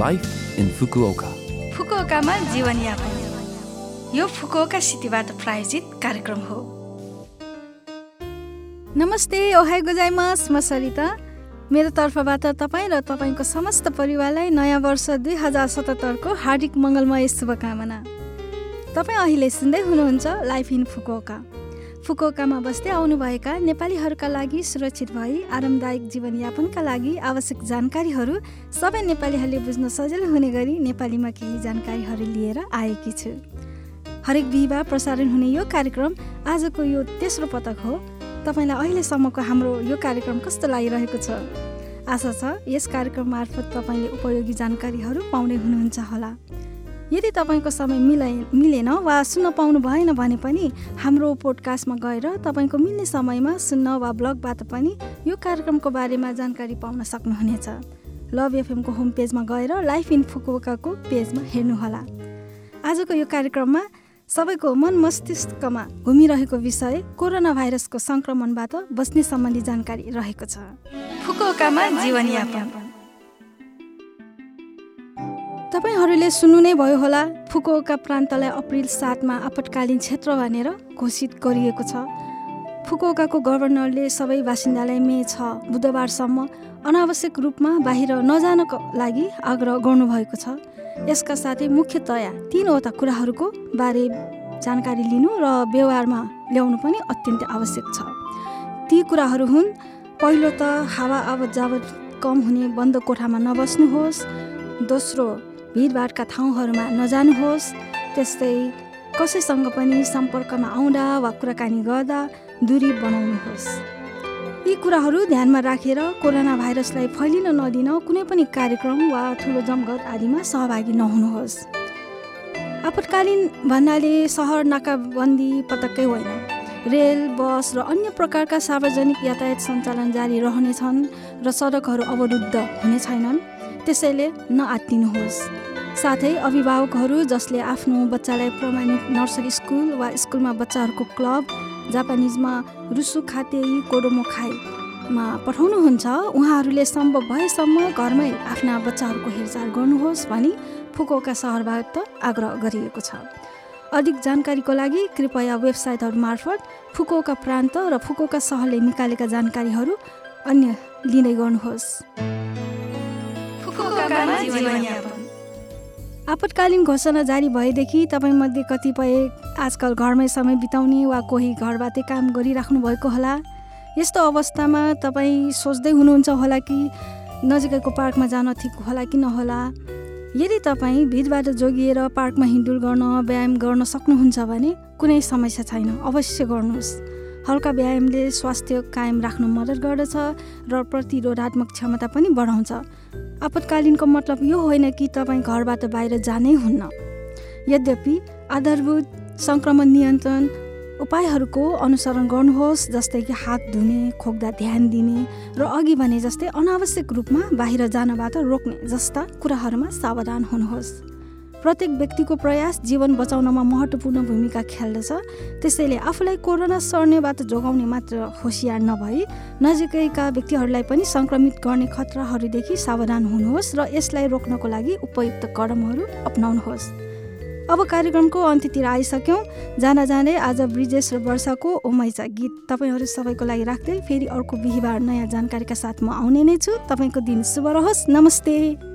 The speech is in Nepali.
लाइफ इन फुकुओका फुकुओकामा जीवनयापन यो फुकुओका सिटीबाट प्रायोजित कार्यक्रम हो। नमस्ते ओहाई गोजाइमास म सरिता। मेरो तर्फबाट तपाईँ र तपाईँको समस्त परिवारलाई नयाँ वर्ष दुई हजार सतहत्तरको हार्दिक मङ्गलमय शुभकामना। तपाईँ अहिले सुन्दै हुनुहुन्छ लाइफ इन फुकुओका फुकुओकामा बस्दै आउनुभएका नेपालीहरूका लागि सुरक्षित भई आरामदायक जीवनयापनका लागि आवश्यक जानकारीहरू सबै नेपालीहरूले बुझ्न सजिलो हुने गरी नेपालीमा केही जानकारीहरू लिएर आएकी छु। हरेक बिहिबार प्रसारण हुने यो कार्यक्रम आजको यो तेस्रो पटक हो। तपाईँलाई अहिलेसम्मको हाम्रो यो कार्यक्रम कस्तो लागिरहेको छ? आशा छ यस कार्यक्रम मार्फत तपाईँले उपयोगी जानकारीहरू पाउने हुनुहुन्छ होला। यदि तपाईँको समय मिले मिलेन वा सुन्न पाउनु भएन भने पनि हाम्रो पोडकास्टमा गएर तपाईँको मिल्ने समयमा सुन्न वा ब्लगबाट पनि यो कार्यक्रमको बारेमा जानकारी पाउन सक्नुहुनेछ। लभ एफएमको होम पेजमा गएर लाइफ इन फुकुकाको पेजमा हेर्नुहोला। आजको यो कार्यक्रममा सबैको मन मस्तिष्कमा घुमिरहेको विषय कोरोना भाइरसको सङ्क्रमणबाट बस्ने सम्बन्धी जानकारी रहेको छ। फुकुकामा जीवनयापन तपाईँहरूले सुन्नु नै भयो होला। फुकुओका प्रान्तलाई अप्रिल सातमा आपतकालीन क्षेत्र भनेर घोषित गरिएको छ। फुकुओकाको गभर्नरले सबै बासिन्दालाई मे छ बुधबारसम्म अनावश्यक रूपमा बाहिर नजानको लागि आग्रह गर्नुभएको छ। यसका साथै मुख्यतया तिनवटा कुराहरूको बारे जानकारी लिनु र व्यवहारमा ल्याउनु पनि अत्यन्तै आवश्यक छ। ती कुराहरू हुन् पहिलो त हावा आवत जावत कम हुने बन्द कोठामा नबस्नुहोस् दोस्रो भिडभाडका ठाउँहरूमा नजानुहोस् त्यस्तै कसैसँग पनि सम्पर्कमा आउँदा वा कुराकानी गर्दा दूरी बनाउनुहोस्। यी कुराहरू ध्यानमा राखेर कोरोना भाइरसलाई फैलिन नदिन कुनै पनि कार्यक्रम वा ठुलो जमघट आदिमा सहभागी नहुनुहोस्। आपतकालीन भन्नाले सहर नाकाबन्दी पटक्कै होइन। रेल बस र अन्य प्रकारका सार्वजनिक यातायात सञ्चालन जारी रहनेछन् र सडकहरू अवरुद्ध हुने छैनन् त्यसैले नआत्तिनुहोस्। साथै अभिभावकहरू जसले आफ्नो बच्चालाई प्रमाणित नर्सरी स्कुल वा स्कुलमा बच्चाहरूको क्लब जापानिजमा रुसु खातेई कोडोमो खाइमा पठाउनुहुन्छ। उहाँहरूले सम्भव भएसम्म घरमै आफ्ना बच्चाहरूको हेरचाह गर्नुहोस् भनी फुकोका सहरबाट आग्रह गरिएको छ। अधिक जानकारीको लागि कृपया वेबसाइटहरू मार्फत फुकोका प्रान्त र फुकोका सहरले निकालेका जानकारीहरू अन्य लिँदै गर्नुहोस्। आपतकालीन घोषणा जारी भएदेखि तपाईँमध्ये कतिपय आजकल घरमै समय बिताउने वा कोही घरबाटै काम गरिराख्नु भएको होला। यस्तो अवस्थामा तपाईँ सोच्दै हुनुहुन्छ होला कि नजिकैको पार्कमा जान ठिक होला कि नहोला? यदि तपाईँ भिडबाट जोगिएर पार्कमा हिँडुल गर्न व्यायाम गर्न सक्नुहुन्छ भने कुनै समस्या छैन अवश्य गर्नुहोस्। हल्का व्यायामले स्वास्थ्य कायम राख्न मद्दत गर्दछ र प्रतिरोधात्मक क्षमता पनि बढाउँछ। आपतकालीनको मतलब यो होइन कि तपाईँ घरबाट बाहिर जानै हुन्न। यद्यपि आधारभूत सङ्क्रमण नियन्त्रण उपायहरूको अनुसरण गर्नुहोस् जस्तै कि हात धुने खोक्दा ध्यान दिने र अघि भने जस्तै अनावश्यक रूपमा बाहिर जानबाट रोक्ने जस्ता कुराहरूमा सावधान हुनुहोस्। प्रत्येक व्यक्तिको प्रयास जीवन बचाउनमा महत्त्वपूर्ण भूमिका खेल्दछ। त्यसैले आफूलाई कोरोना सर्नेबाट जोगाउने मात्र होसियार नभई नजिकैका व्यक्तिहरूलाई पनि सङ्क्रमित गर्ने खतराहरूदेखि सावधान हुनुहोस् र यसलाई रोक्नको लागि उपयुक्त कदमहरू अप्नाउनुहोस्। अब कार्यक्रमको अन्त्यतिर आइसक्यौँ। जान जाँदै आज ब्रिजेश र वर्षाको ओमैचा गीत तपाईँहरू सबैको लागि राख्दै फेरि अर्को बिहिबार नयाँ जानकारीका साथ म आउने नै छु। तपाईँको दिन शुभ रहोस्। नमस्ते।